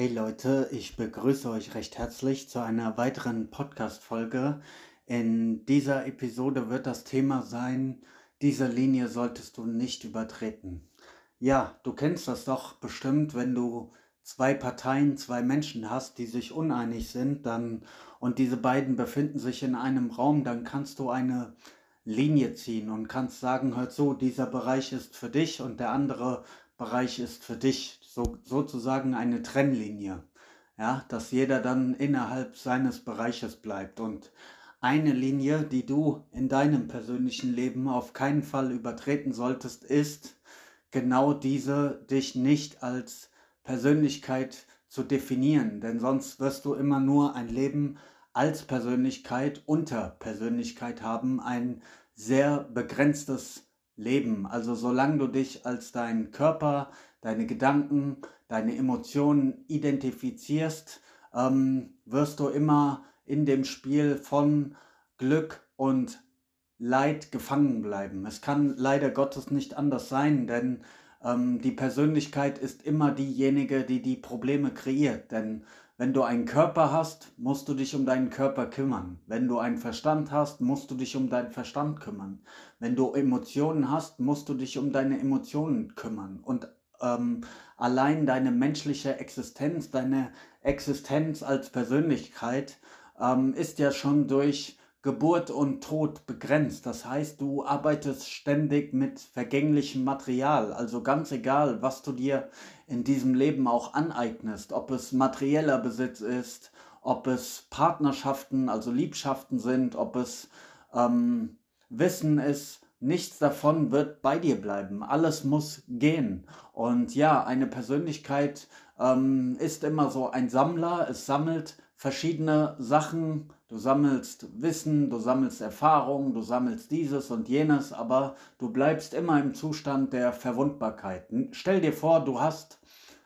Hey Leute, ich begrüße euch recht herzlich zu einer weiteren Podcast-Folge. In dieser Episode wird das Thema sein, diese Linie solltest du nicht übertreten. Ja, du kennst das doch bestimmt, wenn du zwei Parteien, zwei Menschen hast, die sich uneinig sind, dann und diese beiden befinden sich in einem Raum, dann kannst du eine Linie ziehen und kannst sagen, hör zu, dieser Bereich ist für dich und der andere Bereich ist für dich so, sozusagen eine Trennlinie. Ja, dass jeder dann innerhalb seines Bereiches bleibt. Und eine Linie, die du in deinem persönlichen Leben auf keinen Fall übertreten solltest, ist genau diese, dich nicht als Persönlichkeit zu definieren. Denn sonst wirst du immer nur ein Leben als Persönlichkeit unter Persönlichkeit haben, ein sehr begrenztes Leben. Also solange du dich als dein Körper, deine Gedanken, deine Emotionen identifizierst, ähm, wirst du immer in dem Spiel von Glück und Leid gefangen bleiben. Es kann leider Gottes nicht anders sein, denn ähm, die Persönlichkeit ist immer diejenige, die die Probleme kreiert. Denn wenn du einen Körper hast, musst du dich um deinen Körper kümmern. Wenn du einen Verstand hast, musst du dich um deinen Verstand kümmern. Wenn du Emotionen hast, musst du dich um deine Emotionen kümmern. Und ähm, allein deine menschliche Existenz, deine Existenz als Persönlichkeit ähm, ist ja schon durch Geburt und Tod begrenzt. Das heißt, du arbeitest ständig mit vergänglichem Material. Also ganz egal, was du dir in diesem Leben auch aneignest, ob es materieller Besitz ist, ob es Partnerschaften, also Liebschaften sind, ob es ähm, Wissen ist, nichts davon wird bei dir bleiben. Alles muss gehen. Und ja, eine Persönlichkeit ähm, ist immer so ein Sammler. Es sammelt verschiedene Sachen. Du sammelst Wissen, du sammelst Erfahrung, du sammelst dieses und jenes, aber du bleibst immer im Zustand der Verwundbarkeit. Stell dir vor, du hast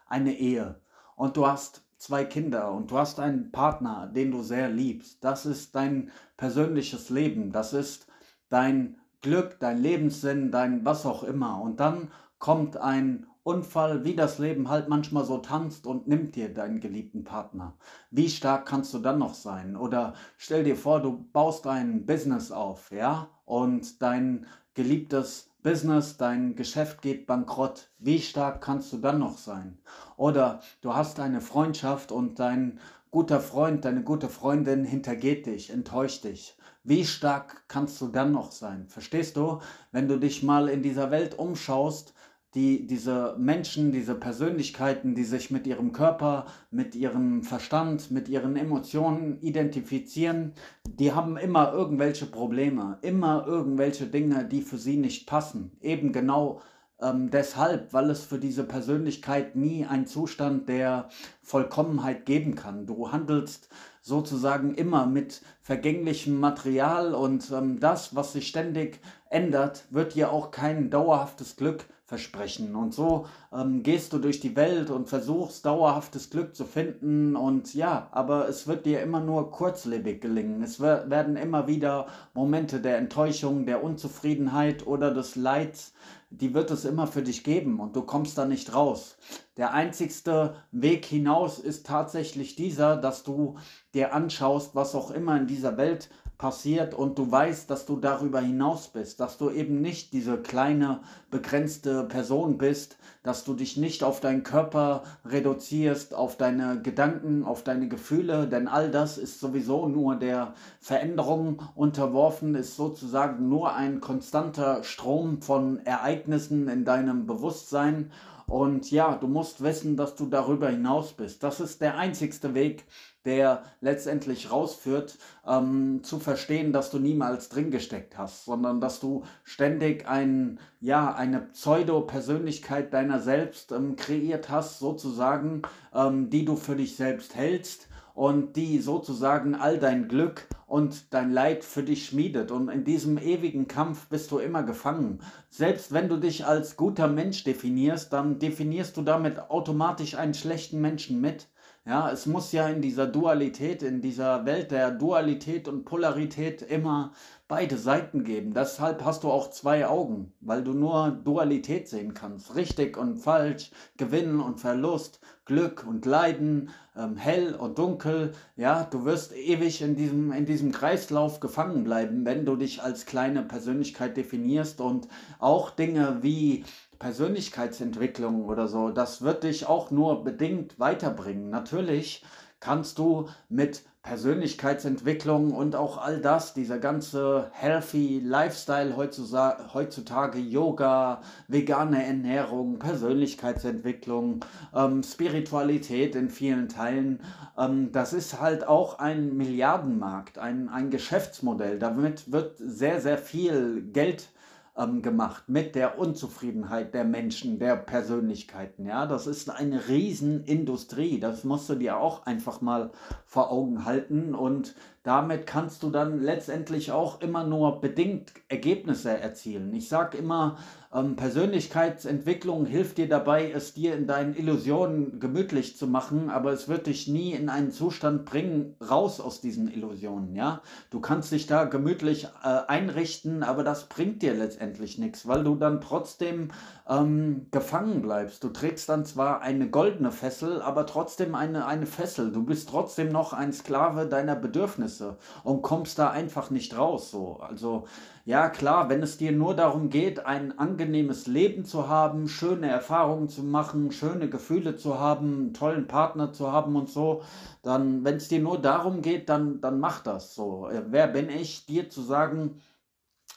eine Ehe und du hast zwei Kinder und du hast einen Partner, den du sehr liebst. Das ist dein persönliches Leben, das ist dein Glück, dein Lebenssinn, dein was auch immer. Und dann kommt ein Unfall, wie das Leben halt manchmal so tanzt und nimmt dir deinen geliebten Partner. Wie stark kannst du dann noch sein? Oder stell dir vor, du baust ein Business auf, ja, und dein geliebtes Business, dein Geschäft geht bankrott. Wie stark kannst du dann noch sein? Oder du hast eine Freundschaft und dein guter Freund, deine gute Freundin hintergeht dich, enttäuscht dich. Wie stark kannst du dann noch sein? Verstehst du? Wenn du dich mal in dieser Welt umschaust, die, diese Menschen, diese Persönlichkeiten, die sich mit ihrem Körper, mit ihrem Verstand, mit ihren Emotionen identifizieren, die haben immer irgendwelche Probleme, immer irgendwelche Dinge, die für sie nicht passen. Eben genau ähm, deshalb, weil es für diese Persönlichkeit nie einen Zustand der Vollkommenheit geben kann. Du handelst sozusagen immer mit vergänglichem Material und ähm, das, was sich ständig ändert, wird dir auch kein dauerhaftes Glück versprechen. Und so ähm, gehst du durch die Welt und versuchst dauerhaftes Glück zu finden. Und ja, aber es wird dir immer nur kurzlebig gelingen. Es werden immer wieder Momente der Enttäuschung, der Unzufriedenheit oder des Leids, die wird es immer für dich geben und du kommst da nicht raus. Der einzigste Weg hinaus ist tatsächlich dieser, dass du dir anschaust, was auch immer in dieser Welt passiert und du weißt, dass du darüber hinaus bist, dass du eben nicht diese kleine, begrenzte Person bist, dass du dich nicht auf deinen Körper reduzierst, auf deine Gedanken, auf deine Gefühle, denn all das ist sowieso nur der Veränderung unterworfen, ist sozusagen nur ein konstanter Strom von Ereignissen in deinem Bewusstsein und ja, du musst wissen, dass du darüber hinaus bist. Das ist der einzigste Weg, der letztendlich rausführt, ähm, zu verstehen, dass du niemals drin gesteckt hast, sondern dass du ständig ein, ja, eine Pseudo-Persönlichkeit deiner selbst ähm, kreiert hast, sozusagen, ähm, die du für dich selbst hältst und die sozusagen all dein Glück und dein Leid für dich schmiedet. Und in diesem ewigen Kampf bist du immer gefangen. Selbst wenn du dich als guter Mensch definierst, dann definierst du damit automatisch einen schlechten Menschen mit. Ja, es muss ja in dieser Dualität, in dieser Welt der Dualität und Polarität immer beide Seiten geben. Deshalb hast du auch zwei Augen, weil du nur Dualität sehen kannst. Richtig und falsch, Gewinn und Verlust, Glück und Leiden, ähm, hell und dunkel. Ja, du wirst ewig in diesem, in diesem Kreislauf gefangen bleiben, wenn du dich als kleine Persönlichkeit definierst und auch Dinge wie Persönlichkeitsentwicklung oder so, das wird dich auch nur bedingt weiterbringen. Natürlich kannst du mit Persönlichkeitsentwicklung und auch all das, dieser ganze healthy Lifestyle heutzutage, Yoga, vegane Ernährung, Persönlichkeitsentwicklung, ähm, Spiritualität in vielen Teilen, ähm, das ist halt auch ein Milliardenmarkt, ein, ein Geschäftsmodell. Damit wird sehr, sehr viel Geld ähm, gemacht mit der Unzufriedenheit der Menschen, der Persönlichkeiten. Ja, das ist eine Riesenindustrie. Das musst du dir auch einfach mal vor Augen halten und damit kannst du dann letztendlich auch immer nur bedingt Ergebnisse erzielen. Ich sage immer, ähm, Persönlichkeitsentwicklung hilft dir dabei, es dir in deinen Illusionen gemütlich zu machen, aber es wird dich nie in einen Zustand bringen, raus aus diesen Illusionen. Ja, du kannst dich da gemütlich äh, einrichten, aber das bringt dir letztendlich nichts, weil du dann trotzdem ähm, gefangen bleibst. Du trägst dann zwar eine goldene Fessel, aber trotzdem eine, eine Fessel. Du bist trotzdem noch ein Sklave deiner Bedürfnisse. Bedürfnisse und kommst da einfach nicht raus. So. Also ja klar, wenn es dir nur darum geht, ein angenehmes Leben zu haben, schöne Erfahrungen zu machen, schöne Gefühle zu haben, einen tollen Partner zu haben und so, dann, wenn es dir nur darum geht, dann, dann mach das so. Wer bin ich, dir zu sagen,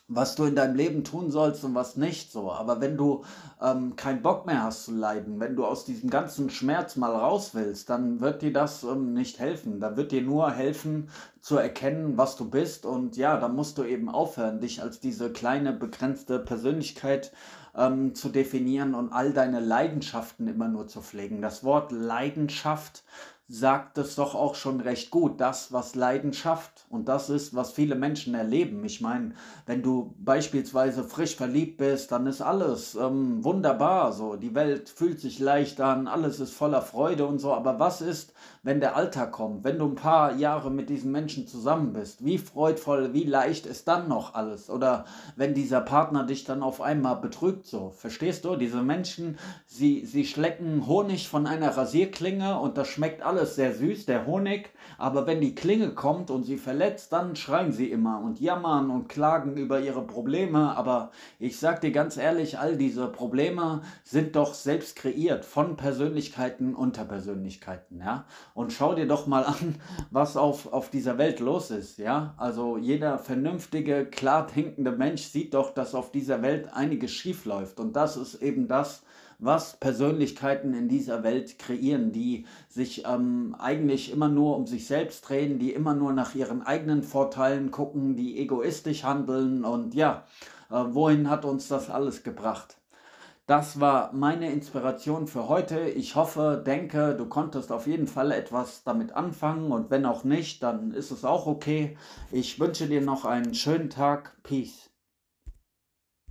was du in deinem Leben tun sollst und was nicht so. Aber wenn du ähm, keinen Bock mehr hast zu leiden, wenn du aus diesem ganzen Schmerz mal raus willst, dann wird dir das ähm, nicht helfen. Da wird dir nur helfen zu erkennen, was du bist. Und ja, da musst du eben aufhören, dich als diese kleine, begrenzte Persönlichkeit ähm, zu definieren und all deine Leidenschaften immer nur zu pflegen. Das Wort Leidenschaft sagt es doch auch schon recht gut, das, was Leidenschaft und das ist, was viele Menschen erleben. Ich meine, wenn du beispielsweise frisch verliebt bist, dann ist alles ähm, wunderbar, so die Welt fühlt sich leicht an, alles ist voller Freude und so. Aber was ist, wenn der Alltag kommt, wenn du ein paar Jahre mit diesen Menschen zusammen bist? Wie freudvoll, wie leicht ist dann noch alles? Oder wenn dieser Partner dich dann auf einmal betrügt, so verstehst du? Diese Menschen, sie sie schlecken Honig von einer Rasierklinge und das schmeckt alles alles sehr süß, der Honig, aber wenn die Klinge kommt und sie verletzt, dann schreien sie immer und jammern und klagen über ihre Probleme. Aber ich sag dir ganz ehrlich, all diese Probleme sind doch selbst kreiert von Persönlichkeiten unter Persönlichkeiten, ja. Und schau dir doch mal an, was auf, auf dieser Welt los ist, ja. Also jeder vernünftige, klar denkende Mensch sieht doch, dass auf dieser Welt einiges schief läuft. Und das ist eben das, was Persönlichkeiten in dieser Welt kreieren, die sich ähm, eigentlich immer nur um sich selbst drehen, die immer nur nach ihren eigenen Vorteilen gucken, die egoistisch handeln und ja, äh, wohin hat uns das alles gebracht? Das war meine Inspiration für heute. Ich hoffe, denke, du konntest auf jeden Fall etwas damit anfangen und wenn auch nicht, dann ist es auch okay. Ich wünsche dir noch einen schönen Tag. Peace.